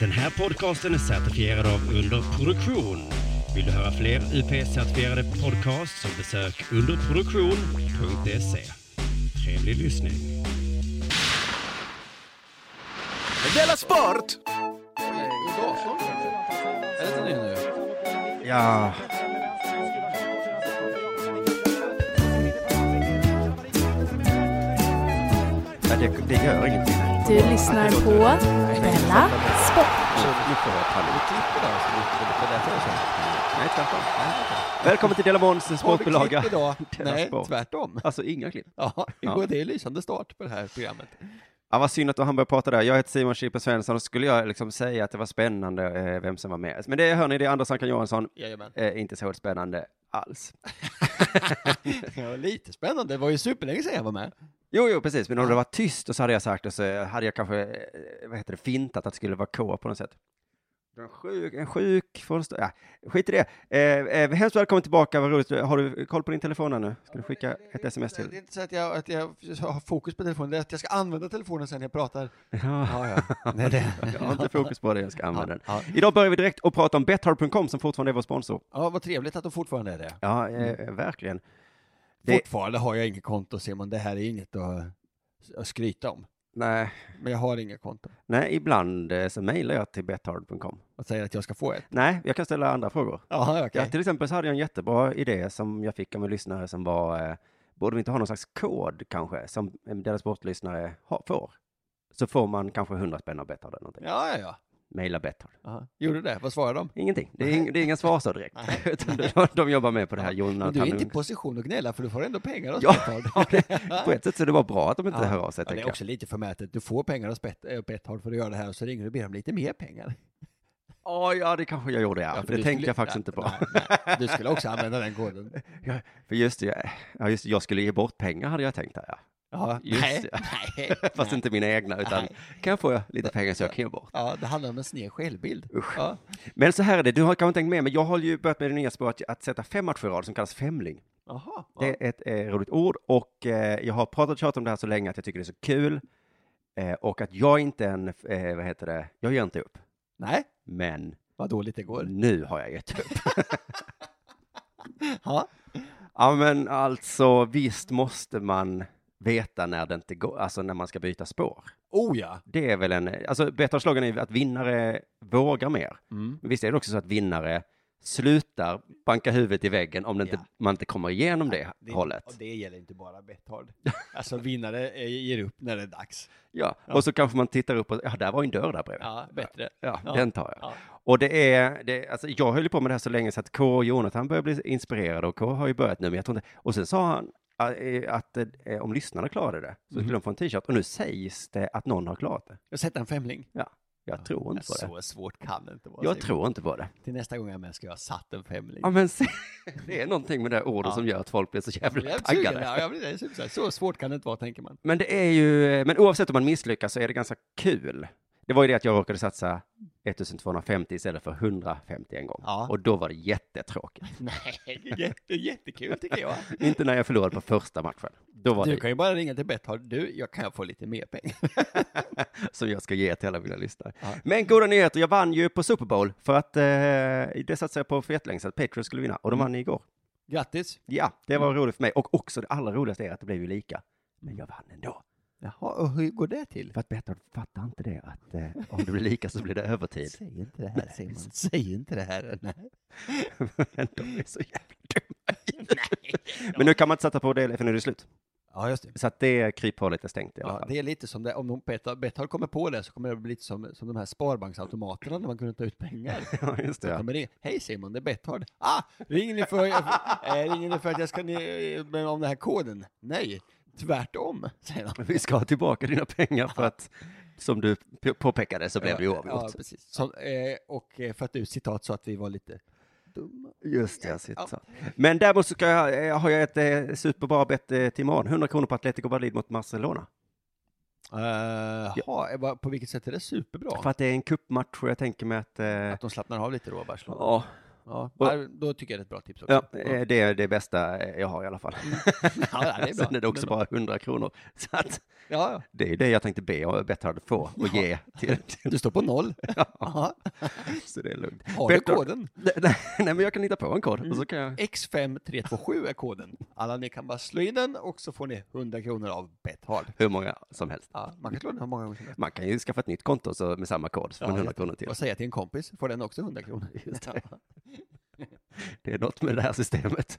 Den här podcasten är certifierad av Underproduktion. Vill du höra fler UP-certifierade podcasts så besök underproduktion.se. Trevlig lyssning. Della Sport! Ja det, det gör ingenting. Du lyssnar på Della Sport. Välkommen till Dela Måns sportbilaga. Nej, tvärtom. Alltså inga klipp. Ja, det är lysande start på det här programmet. Ja, vad synd att han började prata där. Jag heter Simon Chippen Svensson och skulle jag liksom säga att det var spännande eh, vem som var med. Men det hör ni, det är Anders Ankan Johansson. Eh, inte så spännande alls. Ja, lite spännande. Det var ju superlänge sedan jag var med. Jo, jo, precis. Men om det var tyst och så hade jag sagt och så hade jag kanske, eh, vad heter det, fintat att det skulle vara K på något sätt. En sjuk, en sjuk, ja, skit i det. Eh, eh, hemskt välkommen tillbaka, vad roligt. Har du koll på din telefon här nu? Ska du skicka ett sms Det är till? inte så att jag, att jag har fokus på telefonen, det är att jag ska använda telefonen sen när jag pratar. Ja, Ja, ja. Nej, det... jag har inte fokus på det, jag ska använda den. Ja, Idag börjar vi direkt och prata om Bethard.com som fortfarande är vår sponsor. ja, vad trevligt att de fortfarande är det. Ja, eh, verkligen. Det- Fortfarande har jag inget konto Simon, det här är inget att, att skryta om. Nej, Men jag har inget konto. nej, ibland eh, så mejlar jag till Bethard.com. Och säger att jag ska få ett. Nej, jag kan ställa andra frågor. Ja, okej. Ja, till exempel så hade jag en jättebra idé som jag fick av en lyssnare som var, eh, borde vi inte ha någon slags kod kanske, som en deras sportlyssnare får? Så får man kanske 100 spänn av Betthard eller någonting. Ja, ja, ja. Maila Betthard. Gjorde det? Vad svarade de? Ingenting. Det är, ing, det är inga svar så direkt. De, de jobbar med på det här Men du är Jonathan. inte i position att gnälla för du får ändå pengar av Ja, ja, på ett sätt så är det bara bra att de inte Ja. hör av sig, Ja, det är jag. också lite förmätet. Du får pengar av äh, Betthard för att göra det här och så ringer du och ber om lite mer pengar. Ja, ja, det kanske jag gjorde, ja. Ja, det tänkte skulle- jag faktiskt nej, inte på. nej, nej. Du skulle också använda den koden. Ja, för just det, ja, just det, jag skulle ge bort pengar hade jag tänkt ja. Ja, Just nej, nej, Fast nej. inte mina egna, utan Nej. kan jag få lite pengar så jag kan ge bort. Ja, det handlar om en sned självbild. Ja. Men så här är det, du har kanske tänkt med, men jag har ju börjat med det nya spåret att sätta fem matcher i rad som kallas femling. Jaha. Det är ett eh, roligt ord och eh, jag har pratat och tjatat om det här så länge att jag tycker det är så kul. Eh, och att jag inte en, eh, vad heter det, jag ger inte upp. Nej, Men vad dåligt det går. nu har jag gett upp. Ja. ja men alltså visst måste man veta när det inte går, alltså när man ska byta spår. Oh ja. Det är väl en, alltså Bettards slogan är att vinnare vågar mer. Mm. Men visst är det också så att vinnare slutar banka huvudet i väggen om det inte, Ja. man inte kommer igenom det, Det, hållet. och det gäller inte bara Betthard. Alltså vinnare ger upp när det är dags. Ja. och så kanske man tittar upp och, ja, där var en dörr där bredvid. Ja, bättre. Ja, Ja. den tar jag. Ja. Och det är, det, alltså jag höll på med det här så länge så att K och Jonathan börjar bli inspirerade och K har ju börjat nu, men jag tror inte, och sen sa han att eh, om lyssnarna klarade det så skulle de få en t-shirt och nu sägs det att någon har klarat det. Jag sätter en femling. Ja, jag tror inte på det. Så svårt kan det inte vara. Jag tror inte på det. Till nästa gång jag är med ska jag ha satt en femling. Ja, men det är någonting med det här ordet Ja. som gör att folk blir så Jag jävla sugen. taggade. Ja, jag blir. Så- Så svårt kan det inte vara, tänker man. Men det är ju, men oavsett om man misslyckas så är det ganska kul. Det var ju det att jag råkade satsa 1250 istället för 150 en gång. Ja. Och då var det jättetråkigt. Nej, jätte, jättekul tycker jag. Inte när jag förlorade på första matchen. Då var Du det kan ju bara ringa till Betthard. Du, jag kan få lite mer pengar. som jag ska ge till alla mina lyssnare. Ja. Men goda nyheter, jag vann ju på Super Bowl för att eh, det satsade jag på för jättelänge sedan att Patriots skulle vinna och de vann igår. Grattis. Ja, det var roligt för mig och också det allra roligaste är att det blev ju lika. Men jag vann ändå. Jaha, och hur går det till? För att Betthard fattar inte det att eh, om det blir lika så blir det övertid. Säg inte det här Simon. Säg inte det här. Nej. Men de är så jävla dumma. Men nu kan man inte sätta på det för nu är det slut. Ja, just det. Så att det kryphålet är stängt i alla Ja, fall. det är lite som det, om de Betthard kommer på det så kommer det bli lite som, som de här sparbanksautomaterna när man kunde ta ut pengar. Ja, just det. Så Ja. kommer det, hej Simon, det är Betthard. Ah, ringer ni för, äh, ringer ni för att jag ska ni, men om den här koden? Nej, tvärtom, säger de. Vi ska ha tillbaka dina pengar för att, som du påpekade, så blev det ju Ja, oavgjort. precis. Så, eh, och eh, för att du citat så att vi var lite dumma. Just det, jag sitter så. Men däremot så ska jag, eh, har jag ett superbra bett till imorgon. 100 kronor på Atletico Madrid mot Barcelona. Uh, ja. på vilket sätt är det superbra? För att det är en cupmatch och jag tänker mig att... Eh, Att de slappnar av lite då, Barcelona? ja, Ja, Och- ja, då tycker jag det är ett bra tips också. Ja, eh, det är det bästa eh, jag har i alla fall. ja, det är bra. Sen är det också bara 100 kronor. Så att Ja, ja. det är det jag tänkte be Betthard få och ge till, till Du står på noll. Ja. så det är lugnt. Har du koden? Nej, nej, men jag kan hitta på en kod och så kan jag... X5327 är koden. Alla ni kan bara slå in den och så får ni 100 kronor av Bethard. Hur många som helst. Ja, man kan slå den hur många som helst. Man kan ju skaffa ett nytt konto så med samma kod, man 100 kronor till. Och säga till en kompis, får den också 100 kronor. Det. Det är något med det här systemet.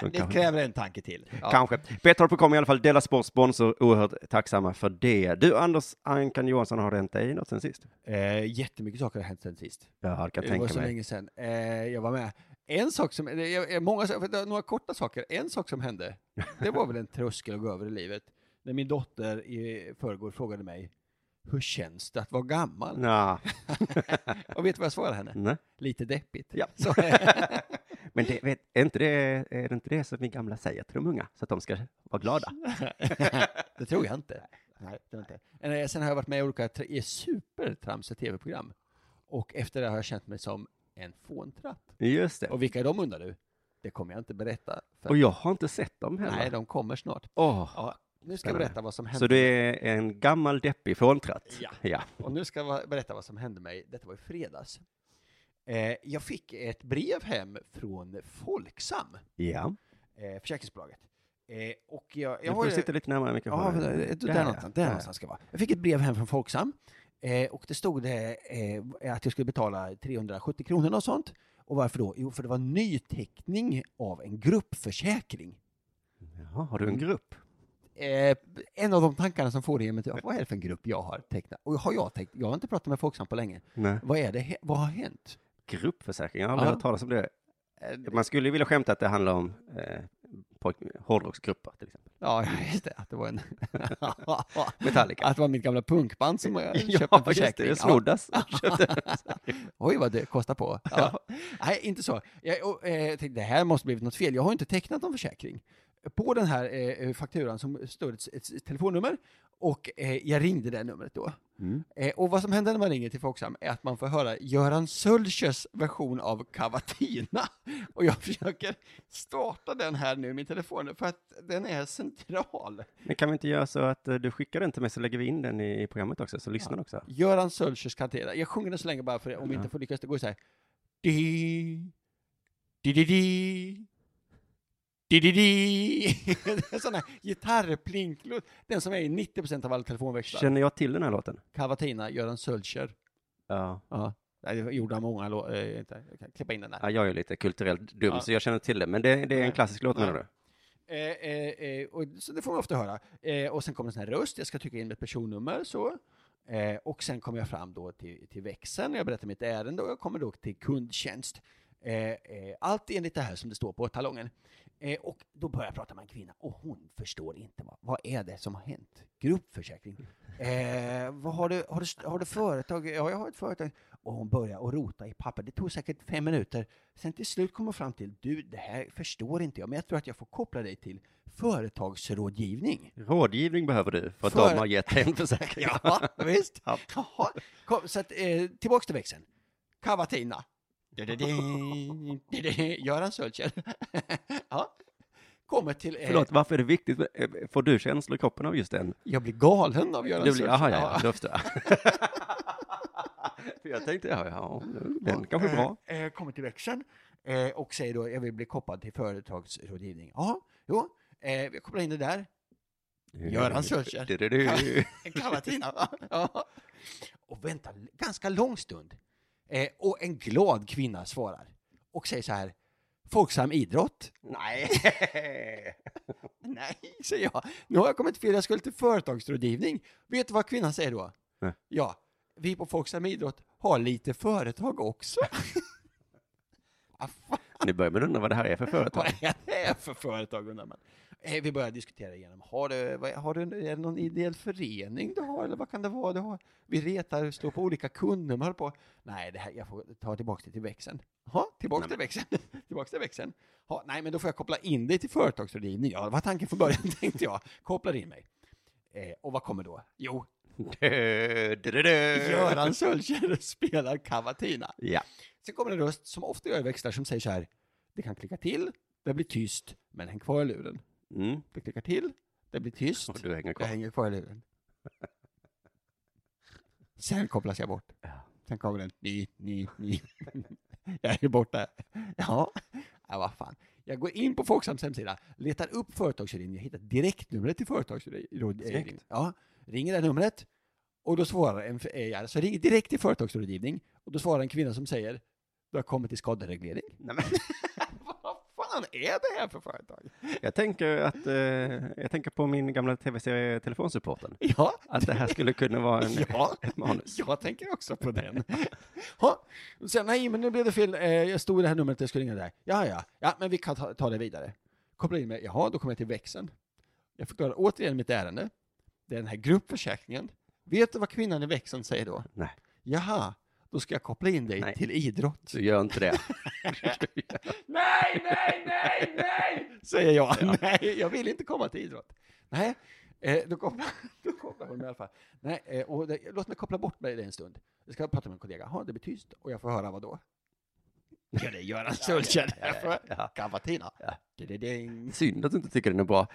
Som det kanske- kräver en tanke till. Ja. Kanske. Betthard.com i alla fall, Dela Sport sponsor, oerhört tacksamma för det. Du Anders Ankan Johansson, har det hänt dig något sen sist? Eh, jättemycket saker har hänt sen sist. Ja, jag kan Det var tänka så mig. länge sedan. Eh, jag var med. En sak som, det många, det några korta saker. En sak som hände, det var väl en tröskel att gå över i livet. När min dotter i förrgår frågade mig, hur känns det att vara gammal? Nå, Och vet du vad jag svarade henne? nej. Lite deppigt. Ja. Så, Men det, vet, är, inte det, är det inte det som vi gamla säger till de unga, så att de ska vara glada? det tror jag inte. Nej, det tror jag inte. Eh, Sen har jag varit med i olika i supertramsiga tv-program. Och efter det har jag känt mig som en fåntratt. Just det. Och vilka är de undrar du? Det kommer jag inte berätta. För Och jag har inte sett dem heller. Nej, de kommer snart. Åh, Ja, nu ska jag berätta vad som hände. så du är en gammal deppig fåntratt? Ja. ja. Och nu ska jag berätta vad som hände mig. Detta var i fredags. Eh, jag fick ett brev hem från Folksam, Ja. eh, försäkringsbolaget. Eh, och jag, jag har får ju- sitta lite närmare Ja, mikrofonen. där, där, Där, någonstans, där någonstans ska jag vara. Jag fick ett brev hem från Folksam eh, och det stod det eh, att jag skulle betala 370 kronor och sånt. Och varför då? Jo, för det var nyteckning av en gruppförsäkring. Jaha, har du en grupp? Eh, en av de tankarna som får det mig till, vad är det för en grupp jag har tecknat? Och har jag tänkt, jag har inte pratat med Folksam på länge. Nej. Vad är det, he- vad har hänt? Gruppförsäkring, jag har aldrig hört talas om det. Eh, Man skulle vilja skämta att det handlar om eh, hårdrocksgrupper till exempel. Ja, just det, att det var en... Metallica. att det var mitt gamla punkband som jag köpte en ja, just det, försäkring. det Ja. snoddas. Oj, vad det kostar på. Ja. Nej, inte så. Jag, och, eh, tänkte, det här måste blivit något fel. Jag har inte tecknat någon försäkring. På den här eh, fakturan som stod ett, ett telefonnummer och eh, jag ringde det numret då. Mm. Eh, och vad som händer när man ringer till Folksam är att man får höra Göran Sölkers version av Cavatina. Och jag försöker starta den här nu i min telefon för att den är central. Men kan vi inte göra så att eh, du skickar den till mig så lägger vi in den i programmet också, så lyssnar också. Göran Sölkers Cavatina. Jag sjunger den så länge bara för om vi inte får lyckas. Det går så här. Di, di, di, di. Di, di, di. Det är en sån här gitarrplinklåt. Den som är i 90% av alla telefonväxlar. Känner jag till den här låten? Cavatina, Göran Sölker. Ja. Ja. Det gjorde han många låtar. Äh, inte. Jag kan klippa in den där. ja jag är lite kulturellt dum, Ja. så jag känner till det. Men det, det är en klassisk låt menar du? Eh, eh, eh, och, så det får man ofta höra. Eh, och sen kommer en sån här röst, jag ska trycka in ett personnummer så. Eh, och sen kommer jag fram då till, till växeln, jag berättar mitt ärende och jag kommer då till kundtjänst. Eh, eh, allt enligt det här som det står på talongen. Eh, och då börjar jag prata med en kvinna och hon förstår inte vad, vad är det som har hänt? Gruppförsäkring. Eh, vad har, du, har, du, har du företag? Ja, jag har ett företag. Och hon börjar att rota i papper. Det tog säkert fem minuter. Sen till slut kom hon fram till, du, det här förstår inte jag, men jag tror att jag får koppla dig till företagsrådgivning. Rådgivning behöver du, för att För- de har gett dig en försäkring. Ja, visst. Ja. Jaha. Kom, så att, eh, tillbaks till växeln. Cavatina. Göran Sölkjell. ja. Kommer till... Eh, Förlåt, varför är det viktigt? Får du känslor i kroppen av just den? Jag blir galen av Göran Du Jaha, Sölkjell. ja, ja, då förstår jag. För jag tänkte, ja, ja, den kanske är bra. Eh, eh, kommer till växeln eh, och säger då, jag vill bli kopplad till företagsrådgivning. Ja, jo, eh, jag kopplar in det där. Göran Sölkjell. En du, va? Ja. Och väntar ganska lång stund. Eh, och en glad kvinna svarar och säger så här, Folksam idrott? Nej. Nej, säger jag. Nu har jag kommit fel, jag skulle till företagsrådgivning. Vet du vad kvinnan säger då? Nej. Ja, vi på Folksam idrott har lite företag också. Ah, Ni börjar att undra vad det här är för företag. vad är det för företag undrar man. Eh, vi börjar diskutera igenom. Har du, har du, är det någon ideell förening du har, eller vad kan det vara du har? Vi retar, slår på olika kundnummer, på. Nej, det här, jag får ta tillbaka det till växeln. Ja, tillbaka Nej, till växeln. tillbaka till växeln. Ja, nej, men då får jag koppla in dig till företagsrådgivning. Ja, det var tanken från början, tänkte jag. Kopplar in mig. Eh, och vad kommer då? Jo. Göran Sölkjär spelar Cavatina. Ja. Sen kommer en röst som ofta gör växlar som säger så här. Det kan klicka till, det blir tyst, men häng kvar i luren. Mm. Det klickar till, det blir tyst, Och du hänger jag kvar. hänger kvar i luren. Sen kopplas jag bort. Ja. Sen kommer den, ny, ny, ny. jag är borta. Ja, ja vad fan. Jag går in på Folksams hemsida, letar upp företagsrådgivning, jag hittar direktnumret till företagsrådgivning. Snyggt. Ja, ringer det numret och då svarar en, eh, alltså ringer direkt till företagsrådgivning och då svarar en kvinna som säger du har kommit till skadereglering. Nej, fan är det här för företag? jag, tänker att, eh, jag tänker på min gamla tv-serie Telefonsupporten. Ja, Att det här skulle kunna vara en, Ja. ett manus. Jag tänker också på den. ha. Sen, nej, men nu blev det fel. Eh, jag stod i det här numret, jag skulle ringa där. Ja, ja, ja, men vi kan ta, ta det vidare. Koppla in mig. Jaha, då kommer jag till växeln. Jag förklarar återigen mitt ärende. Det är den här gruppförsäkringen. Vet du vad kvinnan i växeln säger då? Nej. Jaha, då ska jag koppla in dig Nej. till idrott. Så gör inte det. Nej, nej, nej, nej! Säger jag. Nej, jag vill inte komma till idrott. Nej, eh, då, kopplar, då kopplar hon mig i alla fall. Nej, eh, och det, låt mig koppla bort mig en stund. Jag ska prata med en kollega. Jaha, det blir tyst. Och jag får höra vad då? Ja, det är Göran Sölkjær. ja, ja, ja. Cavatina. Ja. Synd att du inte tycker den är bra.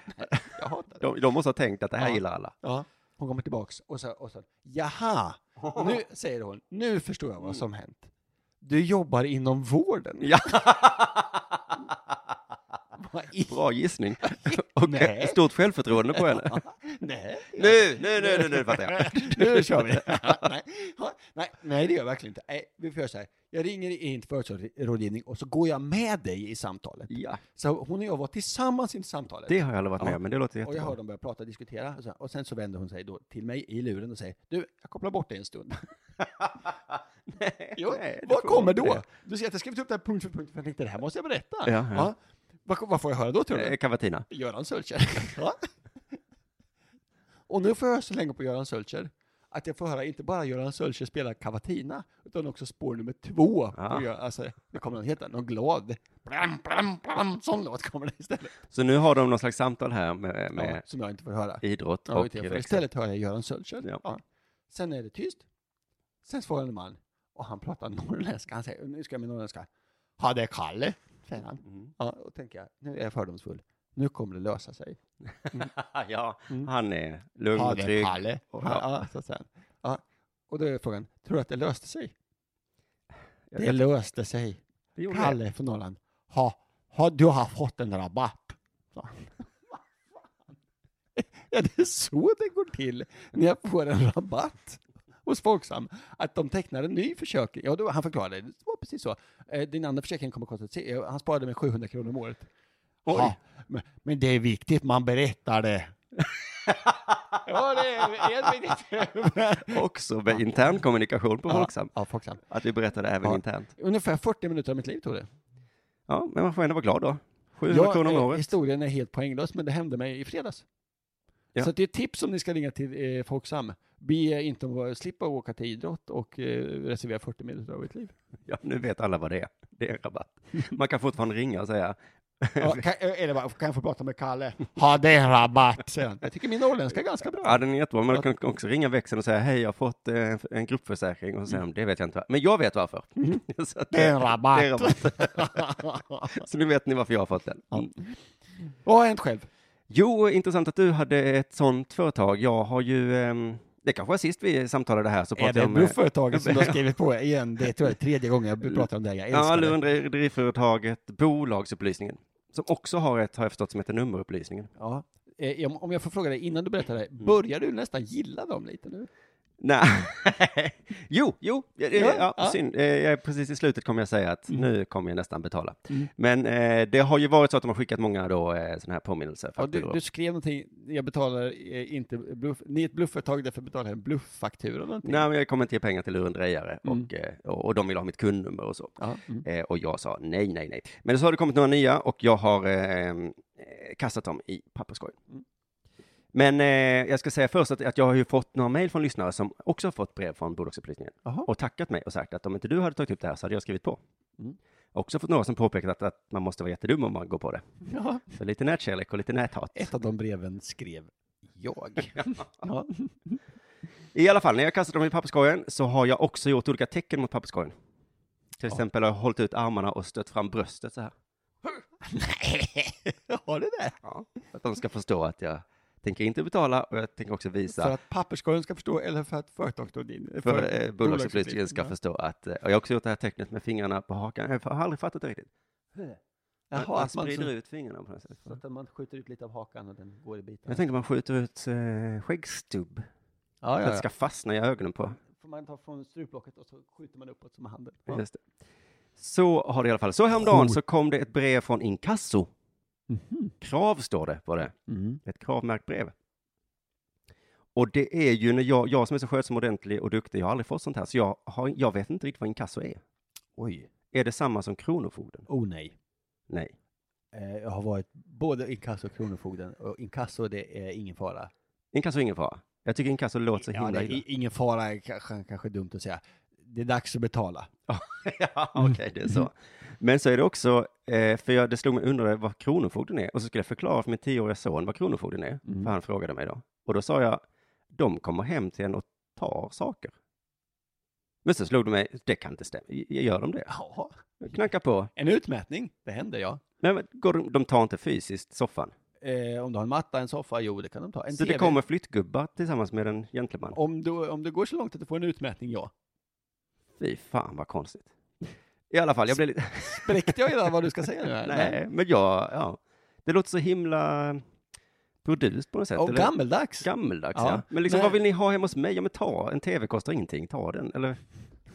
Jag hatar det. De, de måste ha tänkt att det här Ja. gillar alla. Ja. Hon kommer tillbaks och så, och så jaha, nu säger hon, nu förstår jag vad som hänt. Du jobbar inom vården. Ja. Bra gissning. Och Nej. stort självförtroende på henne. Nej. Nu, nu, nu, nu, nu fattar jag. nu kör vi. nej, ja, nej, nej, det gör jag verkligen inte. Nej, vi får göra så här. Jag ringer in till företagsrådgivning och så går jag med dig i samtalet. Ja, Så hon och jag var tillsammans i samtalet. det har jag aldrig varit med Ja. om, men det låter och jag hör jättebra. dem börja prata och diskutera. Och, så, och sen så vänder hon sig då till mig i luren och säger Du, jag kopplar bort dig en stund. Nej, Jo, nej, vad kommer då? det. Du ser att jag skrivit upp det här punkt för punkt, för jag tänkte det här måste jag berätta. Ja, ja. Vad, vad får jag höra då tror du? Eh, Cavatina. Göran Sölkjær. Ja. Och nu får jag höra så länge på Göran Sölkjær att jag får höra inte bara Göran Sölkjær spela Cavatina, utan också spår nummer två. Ja. På, Gö- alltså, det kommer någon heta, någon glad. Blam, blam, blam, sån låt kommer det istället. Så nu har de någon slags samtal här med, Ja, med som jag inte får höra. idrott Ja, och jag, växel. istället hör jag Göran Sölkjær. Ja. Ja. Sen är det tyst. Sen svarar en man och han pratar norrländska. Han säger, nu ska jag med norrländska. Ha det är Kalle, säger han. Mm. Ja, och tänker jag, nu är jag fördomsfull. Nu kommer det lösa sig. ja, Mm. han är lugn och det trygg. Kalle. Och- Ja, ja, så. Ja. Och då är frågan, tror du att det löste sig? Jag Det vet- löste sig. det det. Kalle från Norrland. Ha, ha, du har fått en rabatt. han. Vad fan? Är det så det går till när jag får en rabatt hos Folksam? Att de tecknar en ny försäkring? Ja, då, han förklarade, det precis så. Eh, Din andra försäkring kommer att kosta, se- han sparade med 700 kronor om året. Oj. Ja, men, men det är viktigt, man berättar det. ja, det är viktigt. Också med intern kommunikation på Folksam. Ja, Folksam. Att vi berättade även Ja. internt. Ungefär 40 minuter av mitt liv tog det. Ja, men man får ändå vara glad då. 700 kronor om eh, året. Historien är helt poänglös, men det hände mig i fredags. Ja. Så det är ett tips om ni ska ringa till eh, Folksam. Be inte att slippa åka till idrott och eh, reservera 40 minuter av ert liv. Ja, nu vet alla vad det är. Det är rabatt. Man kan fortfarande ringa och säga, Ja, kan, eh, är det bara, kan jag få prata med Kalle? Ha det är rabatt, han. Jag tycker min norrländska är ganska bra. ja den är jättebra, man kan också ringa växeln och säga, hej jag har fått eh, en gruppförsäkring och de, det vet jag inte, men jag vet varför. Mm. Det är en rabatt. det är rabatt. så nu vet ni varför jag har fått den. Mm. Vad har hänt själv? Jo, intressant att du hade ett sånt företag. Jag har ju, ehm, det kanske var sist vi samtalade här så Är pratade det jag om... eh, blufföretaget som du har skrivit på igen? Det tror jag är tredje gången jag pratar om det. Jag Ja, det. lurendrejeriföretaget Bolagsupplysningen. Som också har ett, har jag förstått, som heter nummerupplysningen. Ja. Eh, om- jag får fråga dig innan du berättar det, börjar du nästan gilla dem lite nu? Nej, jo, jo, ja, Ja, ja, synd. Eh, Precis i slutet kommer jag säga att Mm. nu kommer jag nästan betala. Mm. Men eh, det har ju varit så att de har skickat många då eh, sådana här påminnelser. Ja, du, du skrev någonting, jag betalar eh, inte bluff, ni är ett bluffföretag, därför betalar jag en eller någonting. Nej, men jag kommer inte ge pengar till lurendrejare Mm. och, eh, och, och de vill ha mitt kundnummer och så. Mm. Eh, och jag sa nej, nej, nej. Men så har det kommit några nya och jag har kastat dem i papperskorgen. Men eh, jag ska säga först att, att jag har ju fått några mejl från lyssnare som också har fått brev från Bolagsupplysningen och tackat mig och sagt att om inte du hade tagit upp det här så hade jag skrivit på. Mm. Också fått några som påpekat att, att man måste vara jättedum om man går på det. Ja. Så lite nätkärlek och lite näthat. Ett av de breven skrev jag. ja. I alla fall, när jag kastat dem i papperskorgen så har jag också gjort olika tecken mot papperskorgen. Till exempel har jag hållit ut armarna och stött fram bröstet så här. Nej, har du det? Ja. För att de ska förstå att jag tänker inte betala och jag tänker också För visa att papperskorgen ska förstå eller för att företagsrådgivningen? för eh, bolagsupplysningen ska Ja. förstå att, eh, och jag har också gjort det här tecknet med fingrarna på hakan, jag har aldrig fattat det riktigt. Jaha, man att man, sprider så, ut fingrarna på något sätt. så att man skjuter ut lite av hakan och den går i bitar. Jag tänker man skjuter ut eh, skäggstubb, ja, för att ja, det ska ja. fastna i ögonen på. Får man ta från struplocket och så skjuter man uppåt som med handen. Ja. Just det. Så har det i alla fall. Så häromdagen så kom det ett brev från Inkasso. Mhm. Krav står det på det. Mm. Ett kravmärkt brev. Och det är ju när jag, jag som är så skötsam, ordentlig och duktig, jag har aldrig fått sånt här, så jag, har, jag vet inte riktigt vad inkasso är. Oj. Är det samma som Kronofogden? Oh nej. Nej. Eh, Jag har varit både inkasso och kronofogden och inkasso det är ingen fara. Inkasso är ingen fara. Jag tycker inkasso låter så Ja, himla det är ingen fara är kanske, kanske dumt att säga. Det är dags att betala. ja, okej, det är så. Men så är det också, eh, för jag, det slog mig undra vad Kronofogden är, och så skulle jag förklara för min tioåriga son vad Kronofogden är, Mm. för han frågade mig då. Och då sa jag, de kommer hem till en och tar saker. Men så slog det mig, det kan inte stämma. Gör de det? Ja. Knacka på. En utmätning, det händer ja. Nej, men går de, de tar inte fysiskt soffan. Eh, om du har en matta, en soffa, jo det kan de ta. En så TV. det kommer flyttgubbar tillsammans med en gentleman. om, du, om du går så långt att du får en utmätning, ja. Fy fan vad konstigt. I alla fall, jag blev lite... Spräckte jag redan vad du ska säga nu? här? Nej, men jag, ja. Det låter så himla burdust på något sätt. Och eller? gammeldags. Gammeldags, Ja. ja. Men liksom, Nej. vad vill ni ha hemma hos mig? Ja, men ta, en tv kostar ingenting, ta den. Eller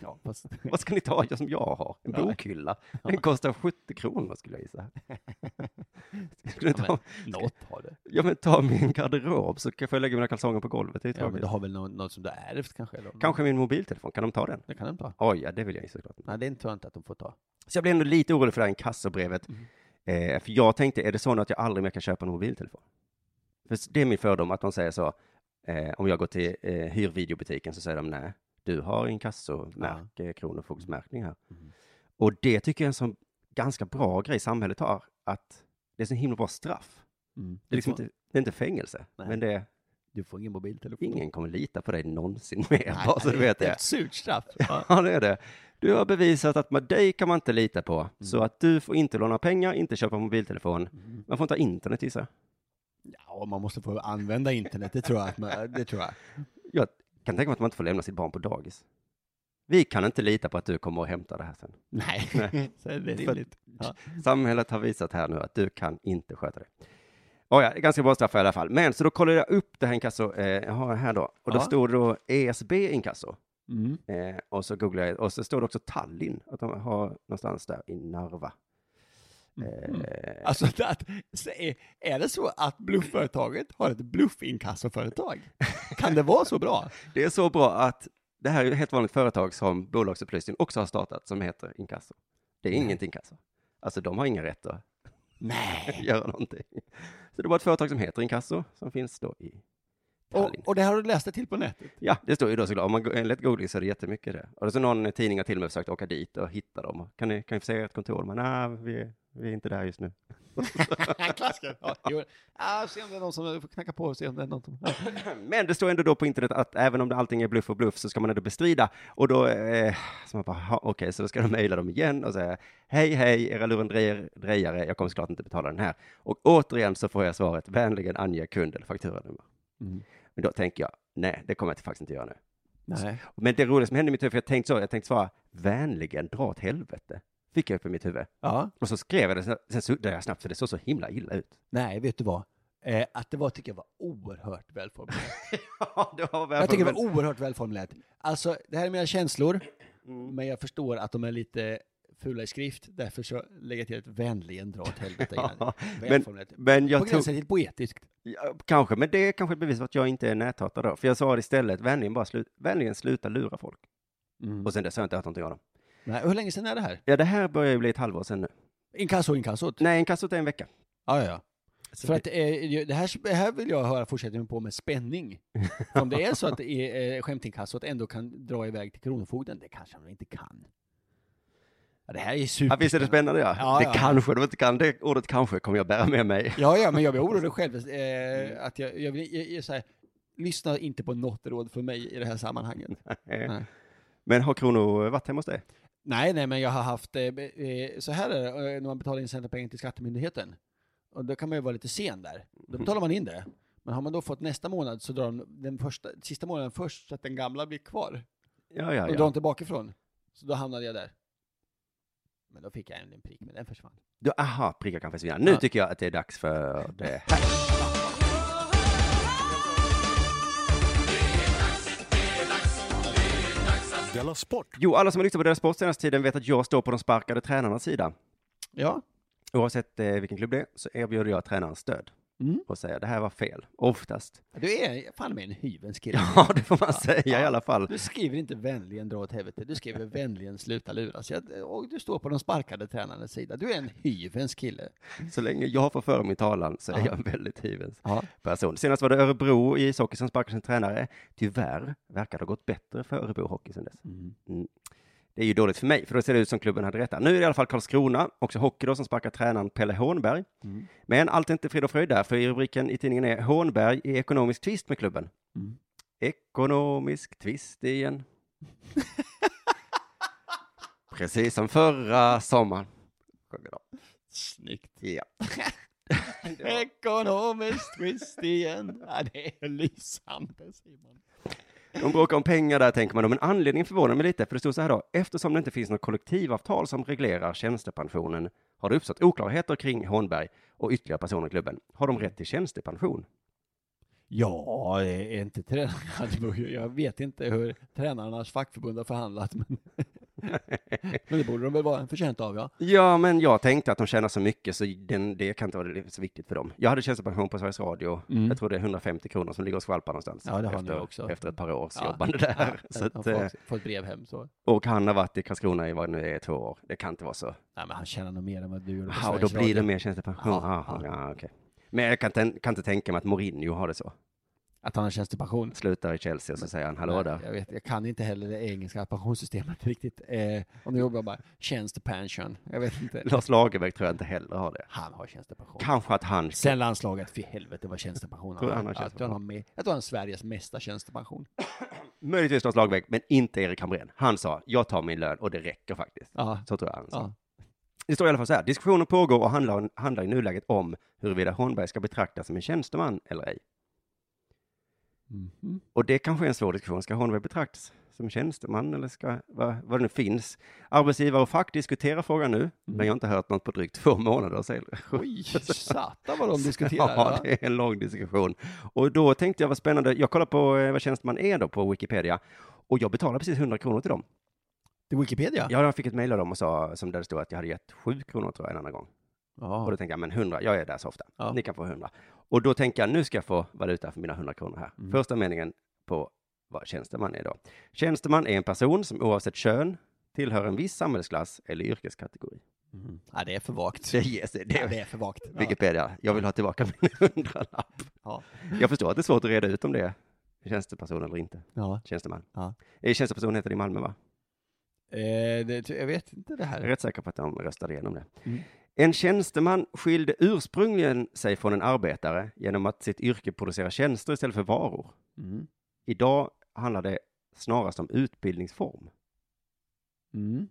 Ja, fast, vad ska ni ta ja, som jag har? En bokhylla. Den kostar 70 kronor skulle jag gissa. Skulle Ja, ta, något har det. ja men ta min garderob så kan jag lägga mina kalsonger på golvet. Det är Ja, men du har väl något, något som du ärvt kanske? Eller? Kanske min mobiltelefon, kan de ta den? Det kan de ta. Oj, ja, det vill jag ju såklart. Nej, det tror jag inte att de får ta. Så jag blev ändå lite orolig för det här inkassobrevet. Mm. Eh, för jag tänkte, är det så nu att jag aldrig mer kan köpa en mobiltelefon? För det är min fördom att de säger så, eh, om jag går till eh, hyrvideobutiken så säger de nej, du har inkassomärke, kronofogdsmärkning här. Mm. Och det tycker jag är en sån ganska bra grej samhället har, att det är så himla bra straff. Mm. Det är, liksom får, inte, det är inte fängelse, Nej. men det är, du får ingen mobiltelefon. ingen kommer lita på dig någonsin mer, Nej, bara så du vet det. är det. ett surt straff. Ja. Ja, det är det. Du har bevisat att med dig kan man inte lita på, Mm. så att du får inte låna pengar, inte köpa mobiltelefon. Mm. Man får inte ha internet gissar jag. ja, man måste få använda internet, det tror jag. Det tror jag. Jag kan tänka mig att man inte får lämna sitt barn på dagis. Vi kan inte lita på att du kommer och hämtar det här sen. Nej, Nej. så är det rimligt. Ja. Samhället har visat här nu att du kan inte sköta det. Oh ja, ganska bra straff i alla fall. Men så då kollade jag upp det här inkasso, eh, jag har här då, och då Ja. stod det då ESB inkasso. Mm. Eh, och så googlade jag, och så står det också Tallinn, att de har någonstans där i Narva. Eh, Alltså, att, är, det så att blufföretaget har ett bluffinkassoföretag? Kan det vara så bra? Det är så bra att det här är ett helt vanligt företag som bolagsupplysning också har startat som heter inkasso. Det är inget inkasso. Alltså de har ingen rätt att Nej. göra någonting. Så det var ett företag som heter inkasso som finns då i. Och, och det har du läst det till på nätet? Ja, det står ju då såklart. Om man enligt googling så är det jättemycket det. Och det är så någon tidning har till och med försökt åka dit och hitta dem. Kan ni, kan ni få se ert kontor? Men nej, vi, vi är inte där just nu. Klassiker. Ja, jo. ah, se om det är någon som får knacka på, se om det är någon som... Men det står ändå då på internet att även om det allting är bluff och bluff så ska man ändå bestrida. Och då, eh, så man bara, "Ha, okej, så då ska de mejla dem igen och säga, hej, hej, era lurendrejare, jag kommer såklart inte betala den här. Och återigen så får jag svaret, vänligen ange kund eller fakturanummer. Mm. Men då tänker jag, nej, det kommer jag faktiskt inte göra nu. Nej. Men det roliga som hände i mitt huvud, för jag tänkte så, jag tänkte svara, vänligen dra åt helvete. Fick jag upp i mitt huvud. Ja. Och så skrev jag det, sen- suddade jag snabbt för det såg så himla illa ut. Nej, vet du vad? Eh, att det var, tycker jag var oerhört välformulerat. Ja, det var jag tycker det var oerhört välformulerat. Alltså, det här är mina känslor, men jag förstår att de är lite fula i skrift, därför så lägger jag till ett vänligen dra åt helvete. Ja, men, men På jag tog, gränsen till poetiskt. ja, kanske, men det är kanske ett bevis på att jag inte är näthatare då. För jag sa det istället, vänligen bara slut, vänligen sluta lura folk. Och sen dess har jag inte hört någonting av dem. Nej, hur länge sedan är det här? Ja, det här börjar ju bli ett halvår sedan nu. Inkasso, inkassot? Nej, en kassot är en vecka. Ja, ja, ja. Så För att eh, det, här, det här vill jag höra fortsättningen på med spänning. För om det är så att det är, eh, skämtinkassot ändå kan dra iväg till Kronofogden, det kanske de inte kan. Ja, det här är super. Ja, visst är det spännande ja? Ja, det ja. kanske de inte kan, det ordet kanske kommer jag bära med mig. Ja, ja, men jag blir orolig själv. Eh, att jag, jag, jag, jag, så här, lyssna inte på något råd från mig i det här sammanhanget. Nej. Men har Krono varit hemma hos dig? Nej, nej, men jag har haft, eh, eh, så här är det eh, när man betalar in Centerpengar till Skattemyndigheten. Och då kan man ju vara lite sen där. Då betalar man in det. Men har man då fått nästa månad så drar de den första, sista månaden först så att den gamla blir kvar. Ja, ja, Och drar ja. de tillbaka ifrån. Så då hamnade jag där. Men då fick jag en prick, men den försvann. Du, aha, prickar kan försvinna. Nu Ja. tycker jag att det är dags för det här. Della Sport! Jo, alla som har lyssnat på deras sport senaste tiden vet att jag står på de sparkade tränarnas sida. Ja. Oavsett eh, vilken klubb det är så erbjuder jag tränaren stöd Mm. och säger det här var fel. Oftast. Du är fan med en hyvens kille. Ja, det får man säga i alla fall. Du skriver inte vänligen dra åt helvete, du skriver vänligen sluta luras. Och du står på de sparkade tränarnas sida. Du är en hyvens kille. Så länge jag får föra min talan så är Ja. jag en väldigt hyvens Ja. person. Senast var det Örebro i ishockey som sparkade sin tränare. Tyvärr verkar det ha gått bättre för Örebro Hockey sedan dess. Mm. Det är ju dåligt för mig, för då ser det ut som klubben hade rätt. Nu är det i alla fall Karlskrona, också hockey då, som sparkar tränaren Pelle Hånberg. Mm. Men allt är inte frid och fröjd där, för i rubriken i tidningen är Hånberg i ekonomisk tvist med klubben. Mm. Ekonomisk tvist igen. Precis som förra sommaren. Snyggt. Ja. Ekonomisk twist igen. Ja, det är lysande Simon. De bråkar om pengar där tänker man då, men anledningen förvånar mig lite, för det stod så här då, eftersom det inte finns något kollektivavtal som reglerar tjänstepensionen har det uppstått oklarheter kring Hånberg och ytterligare personer i klubben. Har de rätt till tjänstepension? Ja, det är inte tränarna. Jag vet inte hur tränarnas fackförbund har förhandlat, men, men det borde de väl vara förtjänta av, ja. Ja, men jag tänkte att de tjänar så mycket så den, det kan inte vara så viktigt för dem. Jag hade tjänstepension på Sveriges Radio. Mm. Jag tror det är 150 kronor som ligger och skvalpar någonstans. Ja, det har efter, också. Efter ett par års Ja. jobbande där. Ja, så att, får, eh, får ett brev hem så. och han har varit i Karlskrona i vad nu är, två år. Det kan inte vara så. Nej, men han tjänar nog mer än vad du gjorde på Ja, och då Sveriges blir det Radio. mer tjänstepension. Ja, Ja, ja. ja, okej. Men jag kan, kan inte tänka mig att Mourinho har det så. Att han har tjänstepension. Slutar i Chelsea och så säger han hallå Nej, där. Jag, vet, jag kan inte heller det engelska pensionssystemet riktigt. Eh, och nu jobbar jag bara tjänstepension. Jag vet inte. Lars Lagerbäck tror jag inte heller har det. Han har tjänstepension. Kanske att han... Sen landslaget, för helvete vad tjänstepension har. han har Ja, Jag tror han har, med, jag tror han har Sveriges mesta tjänstepension. Möjligtvis Lars Lagerbäck, men inte Erik Hamrén. Han sa, jag tar min lön och det räcker faktiskt. Ja, Så tror jag han sa. ja. Det står i alla fall så här, diskussionen pågår och handlar, handlar i nuläget om huruvida Holmberg ska betraktas som en tjänsteman eller ej. Mhm. Och det kanske är en svår diskussion. Ska Holmberg betraktas som tjänsteman eller ska, vad, vad det nu finns? Arbetsgivare och fack diskuterar frågan nu, men jag har inte hört något på drygt två månader. Säger Oj, satan vad de diskuterar. Ja, det är en lång diskussion. Och då tänkte jag vad spännande, jag kollar på eh, vad tjänsteman är då på Wikipedia och jag betalar precis 100 kronor till dem. Till Wikipedia? Ja, jag fick ett mejl av dem och sa, som där det stod att jag hade gett 7 kronor tror jag en annan gång. Och Ja. då tänkte jag, men 100, jag är där så ofta. Ja. Ni kan få 100. Och då tänker jag, nu ska jag få valuta för mina 100 kronor här. Mm. Första meningen på vad tjänsteman är då. Tjänsteman är en person som oavsett kön tillhör en viss samhällsklass eller yrkeskategori. Mm. ja, det är för vagt. Det ges det. Ja, det är för vagt. Ja. Wikipedia. Jag vill ha tillbaka min hundralapp. Ja. Jag förstår att det är svårt att reda ut om det är tjänsteperson eller inte. Ja. Tjänsteman. Ja. Eh, Tjänsteperson heter det i Malmö, va? Eh, det, jag vet inte det Jag är här. rätt säker på att de röstade igenom det. Mm. En tjänsteman skilde ursprungligen sig från en arbetare genom att sitt yrke producera tjänster istället för varor. Mm. Idag handlar det snarast om utbildningsform. Mm.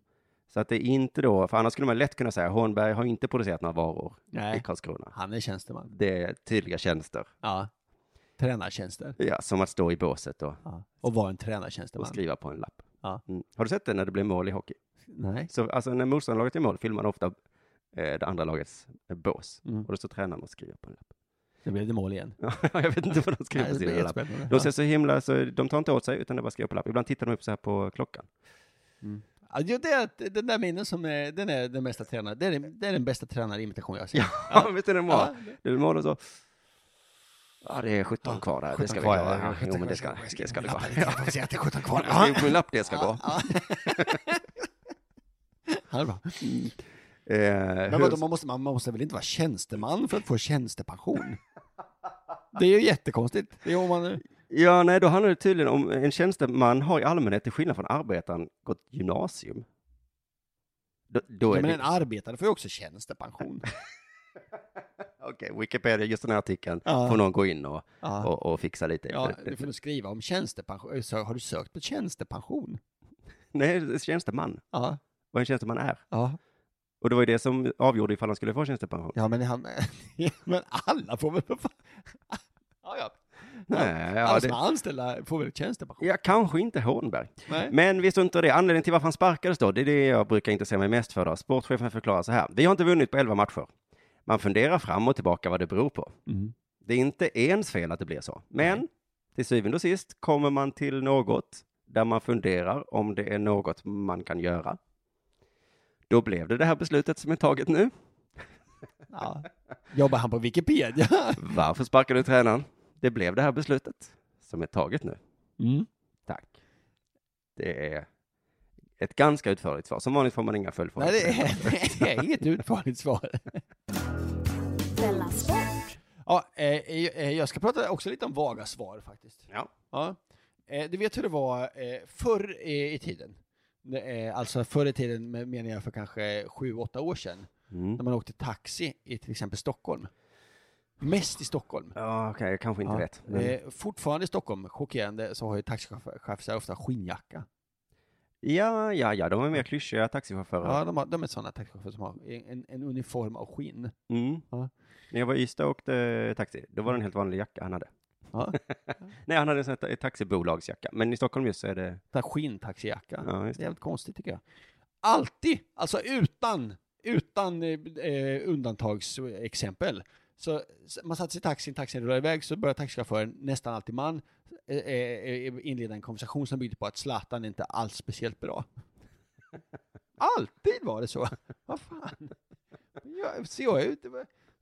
Så att det är inte då, för annars skulle man lätt kunna säga Hornberg har inte producerat några varor i Nej, Karlskrona. han är tjänsteman. Det är tydliga tjänster. Ja. Tränartjänster. Ja, som att stå i båset och, Ja. Och vara en och tränartjänsteman. skriva på en lapp. Ja. Mm. Har du sett det när det blir mål i hockey? Nej. Så, alltså när motståndarlaget gör mål filmar de ofta det andra lagets eh, bås. Mm. Och då står tränaren och skriver på en lapp. Nu blev det mål igen. Ja, jag vet inte vad de skriver på det sina lapp. De ser så himla, så de tar inte åt sig utan det bara skriver på lapp. Ibland tittar de upp så här på klockan. Ja, jo, det är den där minnen som är, den är den bästa tränaren. Det är, den- det är den bästa tränarimitation jag har sett. Ja, visst är det mål? Ja, Det är mål och så. Ja, det är 17 Ja, kvar där. Det 17 ska vi kvar, klara. ja, Ja, 17 jo, men det ska, det ska det. Lappen, Ja. Jag får se att det är 17 kvar. Jag skriver på en lapp det ska gå. Ja, ja. det är bra. Eh, Men vadå, man måste, man måste väl inte vara tjänsteman för att få tjänstepension? Det är ju jättekonstigt. Det är man, Ja, nej, då handlar det tydligen om en tjänsteman har i allmänhet, till skillnad från arbetaren, gått gymnasium. Då, då ja, men det... en arbetare får ju också tjänstepension. Okej, Wikipedia, just den här artikeln, Ja. får någon gå in och, Ja. och, och fixa lite. Ja, du får skriva om tjänstepension. Så Har du sökt på tjänstepension? Nej, tjänsteman. Ja. Vad en tjänsteman är. Ja. Och det var ju det som avgjorde ifall han skulle få tjänstepension. Ja, men, han, men alla får väl för fan... Ja, ja. Nej, ja, alla det- som är anställda får väl tjänstepension? Ja, kanske inte Hornberg. Nej. Men vi struntar det. Anledningen till varför han sparkades då, det är det jag brukar intressera mig mest för. Då. Sportchefen förklarar så här. Vi har inte vunnit på 11 matcher. Man funderar fram och tillbaka vad det beror på. Mm. Det är inte ens fel att det blir så. Men till syvende och sist kommer man till något där man funderar om det är något man kan göra. Då blev det det här beslutet som är taget nu. Ja. Jobbar han på Wikipedia? Varför sparkar du tränaren? Det blev det här beslutet som är taget nu. Mm. Tack. Det är ett ganska utförligt svar. Som vanligt får man inga följdfrågor. Nej, det är, det är inget utförligt svar. Ja, eh, jag ska prata också lite om vaga svar faktiskt. Ja. Ja. Eh, du vet hur det var eh, förr i tiden? Är, alltså förr i tiden menar jag för kanske sju, åtta år sedan. Mm. När man åkte taxi i till exempel Stockholm. Mest i Stockholm. Ja, okej, jag kanske inte Ja. vet. Men... Eh, fortfarande i Stockholm, chockerande, så har ju taxichaufförer ofta skinnjacka. Ja, ja, ja, de är mer klyschiga taxichaufförer. Ja, de, har, de är sådana taxichaufförer som har en, en uniform av skinn. Mm. Ja. När jag var i Ystad och åkte taxi, då var det en helt vanlig jacka han hade. Ja. Nej, han hade en sån här taxibolagsjacka. Men i Stockholm just så är det... Här skinntaxijacka. Ja, just det jävligt konstigt tycker jag. Alltid, alltså utan, utan eh, eh, undantagsexempel. Så man satt sig i taxin, taxin rullade iväg, så började taxichauffören, nästan alltid man, eh, eh, inleda en konversation som byggde på att Zlatan inte alls speciellt bra. Alltid var det så. Vad fan? Jag, ser jag ut?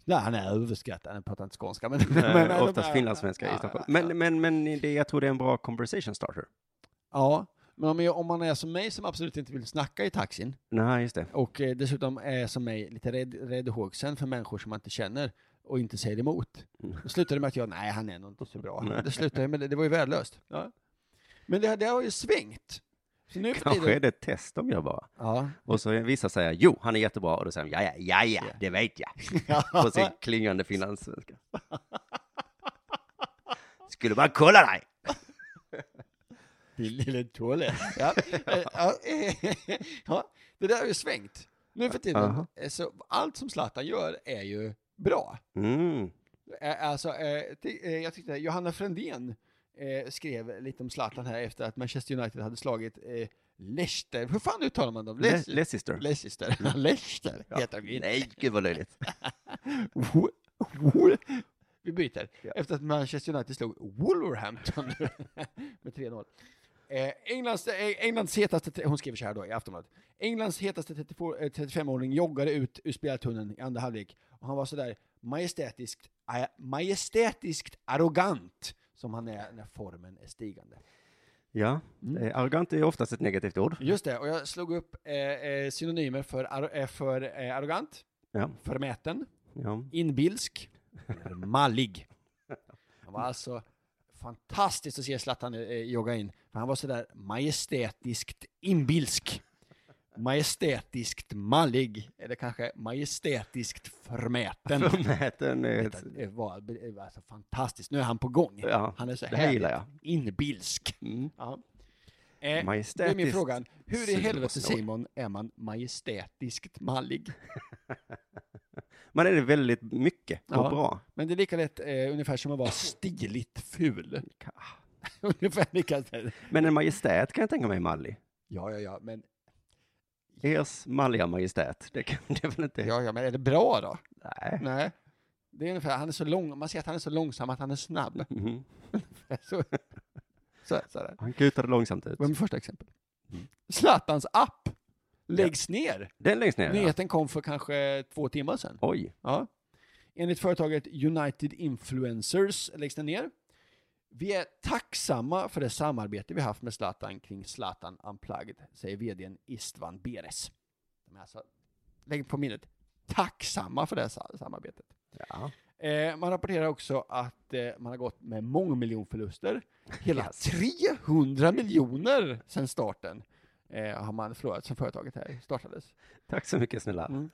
Nej, han är överskattad, han pratar inte skånska. Men, men, Eh, oftast finlandssvenska Ja, i Stockholm. ja, ja. Men, men, men det, jag tror det är en bra conversation starter. Ja, men om, jag, om man är som mig som absolut inte vill snacka i taxin, Nej, just det. och eh, dessutom är som mig lite rädd, räddhågsen för människor som man inte känner och inte säger emot. Mm. Då slutar det med att jag, nej han är nog inte så bra. Nej. Det slutar ju med det, det var ju värdelöst. Ja. Men det, det har ju svängt. Nu Kanske är det ett test de gör bara. ja. Och så vissa säger jo, han är jättebra. Och då säger de ja, ja, ja, ja, det vet jag. På sin klingande finlandssvenska. Skulle bara kolla dig. Din lille toalett. Ja. Eh, ja, det där har ju svängt. Nu för tiden, Aha. eh, så allt som Zlatan gör är ju bra. Mm. Eh, Alltså, jag tyckte Johanna Frändén eh, skrev lite om Zlatan här efter att Manchester United hade slagit eh, Leicester. Hur fan uttalar man dem? Le- Leicester. Leicester. Leicester. Leicester heter de. Nej, gud vad löjligt. Vi byter. Ja. Efter att Manchester United slog Wolverhampton med 3-0. Eh, Englands, eh, Englands hetaste, hon skriver så här då i Aftonbladet. Englands hetaste 34 eh, 35-åring joggade ut ur spelartunneln i andra halvlek och han var sådär majestätiskt, äh, majestätiskt arrogant som han är när formen är stigande. Ja, Mm. eh, arrogant är oftast ett negativt ord. Just det, och jag slog upp eh, eh, synonymer för, eh, för eh, arrogant, Ja, förmäten, ja. inbilsk, mallig. Han var alltså fantastiskt att se Zlatan eh, jogga in, för han var sådär majestätiskt inbilsk. Majestätiskt mallig, eller kanske majestätiskt förmäten. Förmäten är ett... Detta var, det var alltså fantastiskt. Nu är han på gång. Ja, han är så det här gillar jag. inbilsk. Mm. Ja. Eh, då är min Majestätiskt fråga, hur i helvete. Simon är man majestätiskt mallig? Man är det väldigt mycket och Ja. bra. Men det är lika lätt eh, ungefär som att vara stiligt ful. ungefär lika. Men en majestät kan jag tänka mig mallig. Ja, ja, ja, men, Ers malliga majestät, det kan det väl inte... ja, ja, men är det bra då? Nej. Nej. Det är ungefär, han är så lång, man ser att han är så långsam att han är snabb. Mhm. så, så, så är det. Han kutade långsamt ut. Det var mitt första exempel. Mm. Zlatans app läggs ner. Den längst ner, ja. Nyheten kom för kanske två timmar sedan. Oj. Ja. Enligt företaget United Influencers läggs den ner. Vi är tacksamma för det samarbete vi haft med Zlatan kring Zlatan Unplugged, säger vdn Istvan Beres. De är alltså, lägg på minnet, tacksamma för det sa- samarbetet. Ja. Eh, man rapporterar också att eh, man har gått med mångmiljonförluster. Hela Yes. 300 miljoner sedan starten eh, har man förlorat sedan företaget här startades. Tack så mycket snälla. Mm.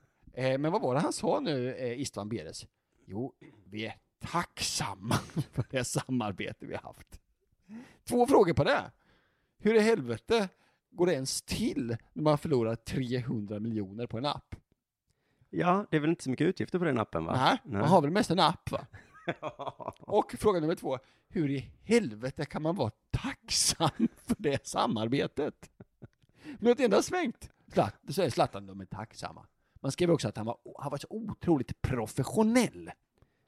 Men vad var det han sa nu, Istvan Beres? Jo, vi är tacksamma för det samarbete vi har haft. Två frågor på det. Hur i helvete går det ens till när man förlorar 300 miljoner på en app? Ja, det är väl inte så mycket utgifter på den appen va? Nej, man har väl mest en app va? Och fråga nummer två, hur i helvete kan man vara tacksam för det samarbetet? Något enda svängt. Så säger Zlatan, de är tacksamma. Man skrev också att han var, han var så otroligt professionell.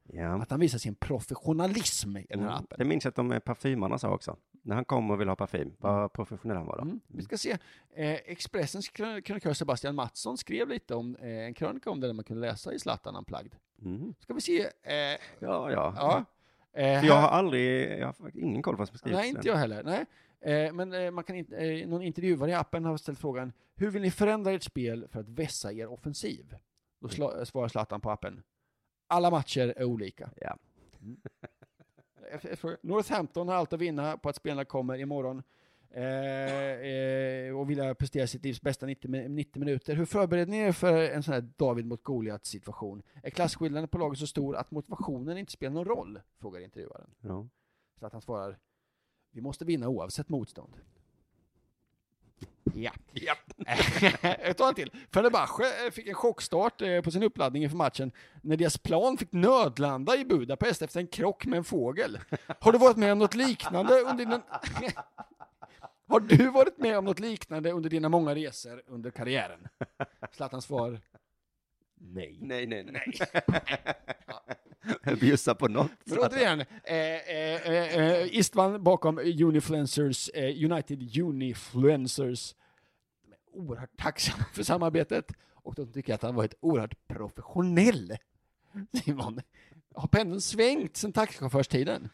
Ja. Att han visar sin professionalism i den här Mm. appen. Det minns jag att de med parfymarna sa också. När han kom och ville ha parfym, vad professionell han var då. Mm. Vi ska se. Eh, Expressens krön- krönikör Sebastian Mattsson skrev lite om eh, en krönika om det där man kunde läsa i Zlatan Unplugged. Mm. Ska vi se. Eh, Ja, ja. ja. Eh, jag har aldrig, jag har ingen koll på vad som skrivs. Nej, inte jag heller. Nej. Eh, men eh, man kan inte, eh, någon intervjuare i appen har ställt frågan Hur vill ni förändra ert spel för att vässa er offensiv? Då svarar Zlatan på appen Alla matcher är olika. Ja. Northampton har allt att vinna på att spelarna kommer imorgon eh, eh, och vill prestera sitt livs bästa 90, mi- 90 minuter. Hur förbereder ni er för en sån här David mot Goliat situation? Är klasskillnaden på laget så stor att motivationen inte spelar någon roll? Frågar intervjuaren. Ja. Så att han svarar Vi måste vinna oavsett motstånd. Ja. ja. Ett tag till. Fenerbahce eh, fick en chockstart eh, på sin uppladdning inför matchen när deras plan fick nödlanda i Budapest efter en krock med en fågel. Har du varit med om något liknande under din... Har du varit med om något liknande under dina många resor under karriären? Zlatans svar Nej. Nej, nej, nej. Bjussa på något. Men återigen, eh, eh, eh, eh, Istvan bakom Unifluencers, eh, United Unifluencers, de är oerhört tacksamma för samarbetet och de tycker att han varit oerhört professionell. Simon, har pendeln svängt sedan taxichaufförstiden?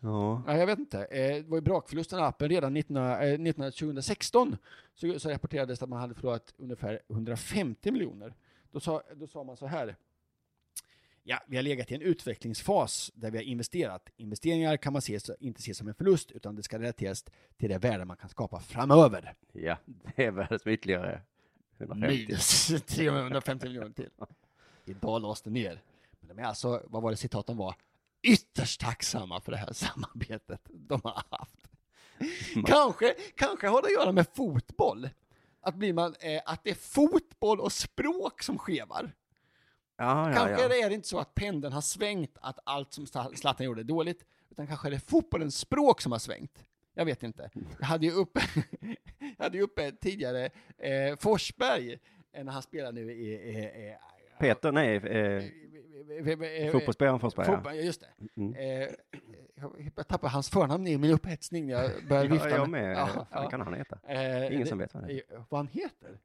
Ja. Ja, jag vet inte. Eh, det var ju brakförlusten av appen redan 19, eh, 19, 2016. Så, så rapporterades att man hade förlorat ungefär 150 miljoner. Då sa, då sa man så här. Ja, vi har legat i en utvecklingsfas där vi har investerat. Investeringar kan man se, inte se som en förlust, utan det ska relateras till det värde man kan skapa framöver. ja, det är värdet med ytterligare 150. Minus 350 miljoner till. Idag lades det ner. Men de är alltså, vad var det citaten var? Ytterst tacksamma för det här samarbetet de har haft. kanske, kanske har det att göra med fotboll. Att, blir man, eh, att det är fotboll och språk som skevar. Ja, ja, Kanske ja. är det inte så att pendeln har svängt, att allt som Zla- Zlatan gjorde är dåligt, utan kanske är det fotbollens språk som har svängt. Jag vet inte. Jag hade ju uppe, jag hade ju uppe tidigare eh, Forsberg, eh, när han spelar nu i... i, i Peter, nej, eh, fotbollsspelaren Forsberg. ja. Fotboll, just det. Mm. Eh, jag tappade hans förnamn i min upphetsning när jag började vifta. Ja, jag med. Ja, Vad ja. kan han heta? Eh, Ingen det- som vet vad det eh, Vad han heter?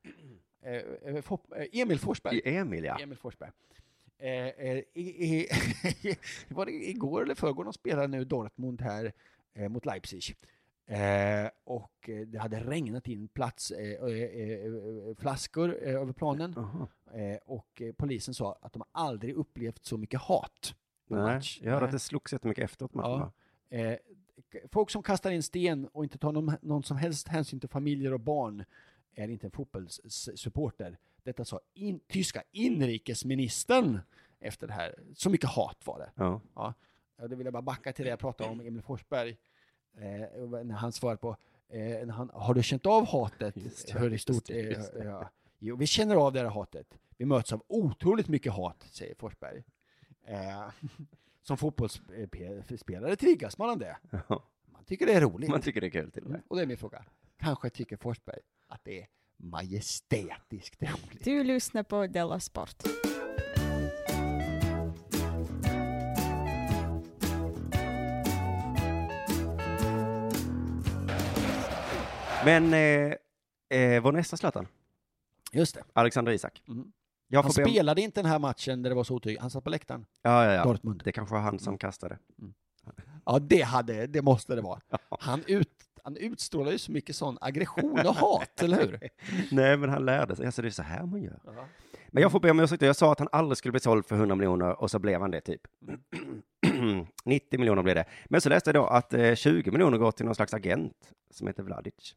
Eh, eh, Fop- eh, Emil Forsberg. Emil, ja. Emil Forsberg. Eh, eh, i, i, var det igår eller förrgår de spelade nu Dortmund här eh, mot Leipzig. Eh, och det hade regnat in plats, flaskor över planen. Jaha. Eh, och polisen sa att de aldrig upplevt så mycket hat. Nej, match. jag hörde att det slogs jättemycket efteråt matchen. Ja. folk som kastar in sten och inte tar någon, någon som helst hänsyn till familjer och barn är inte en fotbollssupporter. Detta sa in, tyska inrikesministern efter det här. Så mycket hat var det. Ja. Ja, det vill jag bara backa till det jag pratade om, Emil Forsberg. Eh, när han svarade på, eh, när han, har du känt av hatet? Just det, Hur stort det, just det. ja. Jo, vi känner av det här hatet. Vi möts av otroligt mycket hat, säger Forsberg. Eh, som fotbollsspelare triggas man av det. Ja. Man tycker det är roligt. Man tycker det är kul till och med. Och det är min fråga. Kanske tycker Forsberg att det är majestätiskt roligt. Du lyssnar på Della Sport. Men eh, eh, vår nästa Zlatan, Just det. Alexander Isak. Mm. Jag Han be om- spelade inte den här matchen där det var så otydligt. Han satt på läktaren. Ja, ja, ja. Dortmund. Det kanske var han som kastade. Ja, det hade, det måste det vara. Han, ut, han utstrålar ju så mycket sån aggression och hat, eller hur? Nej, men han lärde sig. Alltså, det är så här man gör. Men jag får be om ursäkt. Jag sa att han aldrig skulle bli såld för 100 miljoner och så blev han det typ. 90 miljoner blev det. Men så läste jag då att eh, 20 miljoner går till någon slags agent som heter Vladic.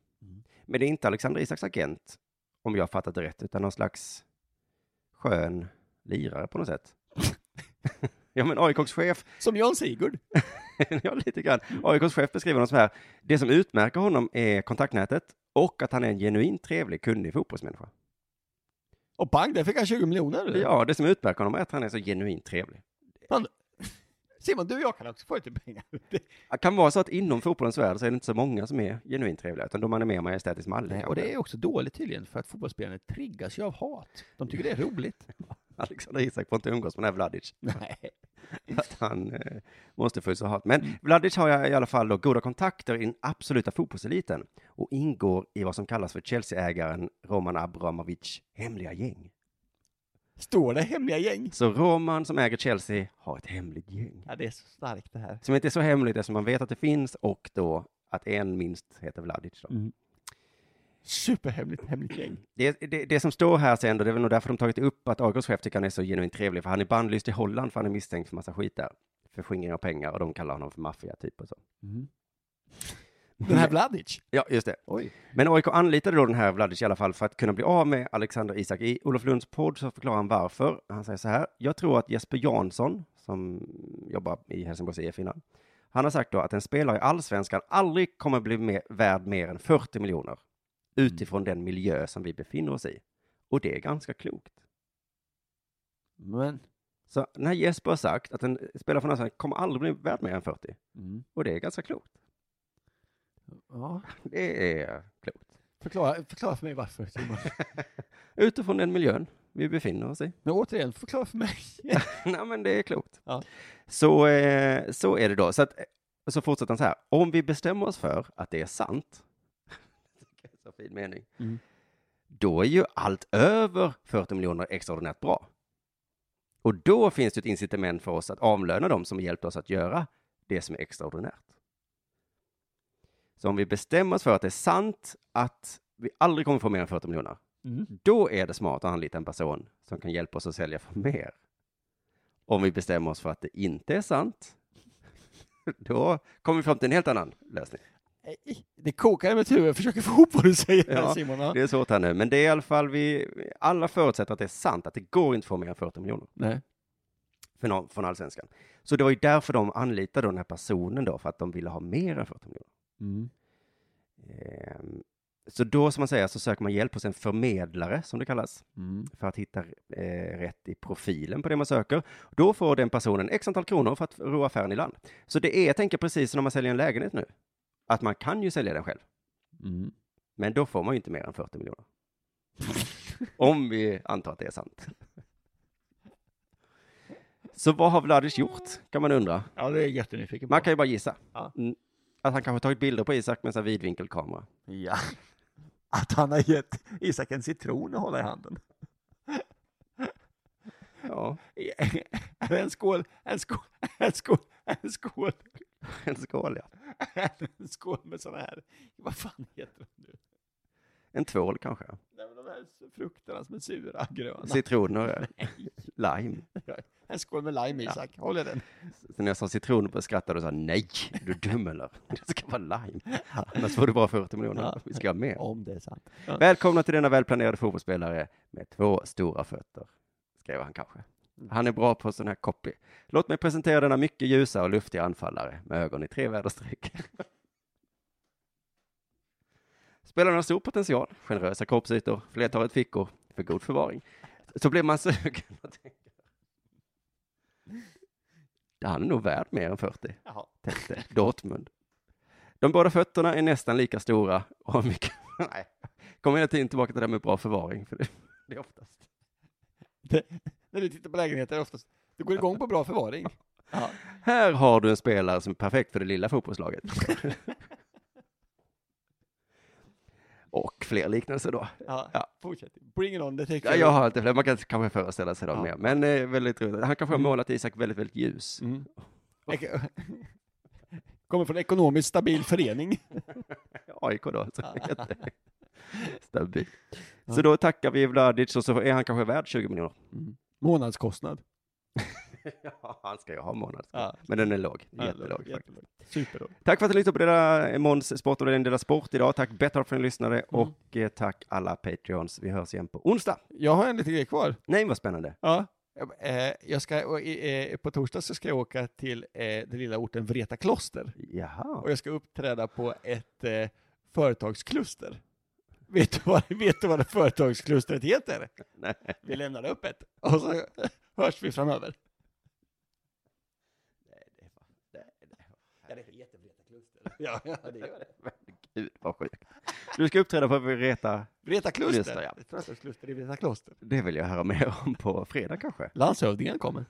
Men det är inte Alexander Isaks agent, om jag fattat det rätt, utan någon slags skön lirare på något sätt. ja, men AIKs chef Som Jan Sigurd. ja, lite grann. AIKs chef beskriver honom så här. Det som utmärker honom är kontaktnätet och att han är en genuint trevlig, kunnig fotbollsmänniska. Och bang, där fick han 20 miljoner. eller? Ja, det som utmärker honom är att han är så genuint trevlig. Simon, du och jag kan också få lite pengar. Det- kan vara så att inom fotbollens värld så är det inte så många som är genuint trevliga, utan de man är mer majestätisk mallig. Nej, och det är också dåligt tydligen, för att fotbollsspelarna triggas ju av hat. De tycker det är roligt. Alexander Isak får inte umgås med den här Vladic. Nej. han eh, måste få så hat. Men Vladic har i alla fall då goda kontakter i den absoluta fotbollseliten och ingår i vad som kallas för Chelsea-ägaren Roman Abramovic hemliga gäng. Står det hemliga gäng? Så Roman som äger Chelsea har ett hemligt gäng. Ja, det är så starkt det här. Som inte är så hemligt eftersom man vet att det finns och då att en minst heter Vladic. Då. Superhemligt hemligt gäng. Det, det, det som står här sen då, det är väl nog därför de tagit upp att AIKs chef tycker han är så genuint trevlig, för han är bannlyst i Holland för han är misstänkt för massa skit där. För skingring av pengar och de kallar honom för maffia typ och så. Den här Vladic? Ja, just det. Oj. Men AIK anlitade då den här Vladic i alla fall för att kunna bli av med Alexander Isak. I Olof Lunds podd så förklarar han varför. Han säger så här. Jag tror att Jesper Jansson, som jobbar i Helsingborgs IF innan, han har sagt då att en spelare i allsvenskan aldrig kommer bli mer, värd mer än 40 miljoner utifrån den miljö som vi befinner oss i. Och det är ganska klokt. Men... Så när Jesper har sagt att en spelare från allsvenskan kommer aldrig bli värd mer än 40, Mm. och det är ganska klokt. Ja. Det är klokt. Förklara, förklara för mig varför. Utifrån den miljön vi befinner oss i. Men återigen, förklara för mig. Nej, men det är klokt. Ja. Så, eh, så är det då. Så, att, så fortsätter han så här. Om vi bestämmer oss för att det är sant, så fin mening, Mm. då är ju allt över 40 miljoner extraordinärt bra. Och då finns det ett incitament för oss att avlöna dem som hjälpt oss att göra det som är extraordinärt. Så om vi bestämmer oss för att det är sant att vi aldrig kommer få mer än 40 miljoner, Mm. då är det smart att anlita en person som kan hjälpa oss att sälja för mer. Om vi bestämmer oss för att det inte är sant, då kommer vi fram till en helt annan lösning. Nej, Det kokar i mitt huvud, jag försöker få ihop vad du säger Ja, Simon. Ja. Det är svårt här nu, men det är i alla fall vi, alla förutsätter att det är sant, att det går inte att få mer än 40 miljoner Nej. för någon, från allsvenskan. Så det var ju därför de anlitade den här personen då, för att de ville ha mer än 40 miljoner. Mm. Ehm, Så då, som man säger, så söker man hjälp hos en förmedlare, som det kallas, Mm. för att hitta eh, rätt i profilen på det man söker. Då får den personen x antal kronor för att ro affären i land. Så det är, jag tänker precis som när man säljer en lägenhet nu, att man kan ju sälja den själv, Mm. men då får man ju inte mer än 40 miljoner. Om vi antar att det är sant. Så vad har Vladic gjort, kan man undra. Ja, det är jättenyfiken på. Man kan ju bara gissa. Ja. Mm. Att han kanske har tagit bilder på Isak med en vidvinkelkamera. Ja. Att han har gett Isak en citron att hålla i handen. Ja, en skål, en skål, en skål, en skål, en skål ja. En skål med sådana här, vad fan heter de nu? En tvål kanske. Nej, men de här frukterna som är sura, gröna. Citroner, lime. En skål med lime, Isak. Håll i den. Så när jag sa citron skrattade du och sa nej, är du dum eller? Det ska vara lime. Annars får du bara 40 miljoner. Ja. Vi ska ha mer. Om det är sant. Välkomna till denna välplanerade fotbollsspelare med två stora fötter, skrev han kanske. Han är bra på sån här copy. Låt mig presentera denna mycket ljusa och luftiga anfallare med ögon i tre väderstreck. Spelaren har stor potential, generösa kroppsytor, flertalet fickor för god förvaring. Så blir man sugen och tänker. Han är nog värd mer än 40 Jaha. tänkte Dortmund. De båda fötterna är nästan lika stora och har mycket... Nej, kommer hela tiden tillbaka till det där med bra förvaring, för det, det är oftast. Det, när du tittar på lägenheter oftast, du går igång på bra förvaring. Ja. Här har du en spelare som är perfekt för det lilla fotbollslaget. och fler liknelser då. Ja. Ja. Fortsätt. Bring it on, det tycker Ja, jag har alltid fler, man kan kanske föreställa sig dem Ja. mer. Men eh, väldigt roligt. Han kanske har målat Isak väldigt, väldigt ljus. Mm. Ek- Kommer från ekonomiskt stabil förening. AIK då, så. Stabil. Så då tackar vi Vladic och så är han kanske värd 20 miljoner. Månadskostnad. Ja, han ska ju ha månad. Ja. Men den är låg, jättelåg. Superlåg. Tack för att du lyssnade på Dela Måns Sport och den Dela Sport idag. Tack Betthard för att ni lyssnade Mm. och eh, tack alla Patreons. Vi hörs igen på onsdag. Jag har en liten grej kvar. Nej, vad spännande. Ja. Eh, Jag ska, eh, på torsdag så ska jag åka till eh, den lilla orten Vreta kloster. Jaha. Och jag ska uppträda på ett eh, företagskluster. Vet du vad, vet du vad det företagsklustret heter? Nej. Vi lämnar öppet och så hörs vi framöver. Ja, det är jättevreta kluster. Ja, ja, det gör det. Gud vad sjukt. Du ska uppträda på Vreta. Vreta kluster. Kluster, ja. Företagskluster i Vreta kloster. Det vill jag höra mer om på fredag kanske. Landshövdingen kommer.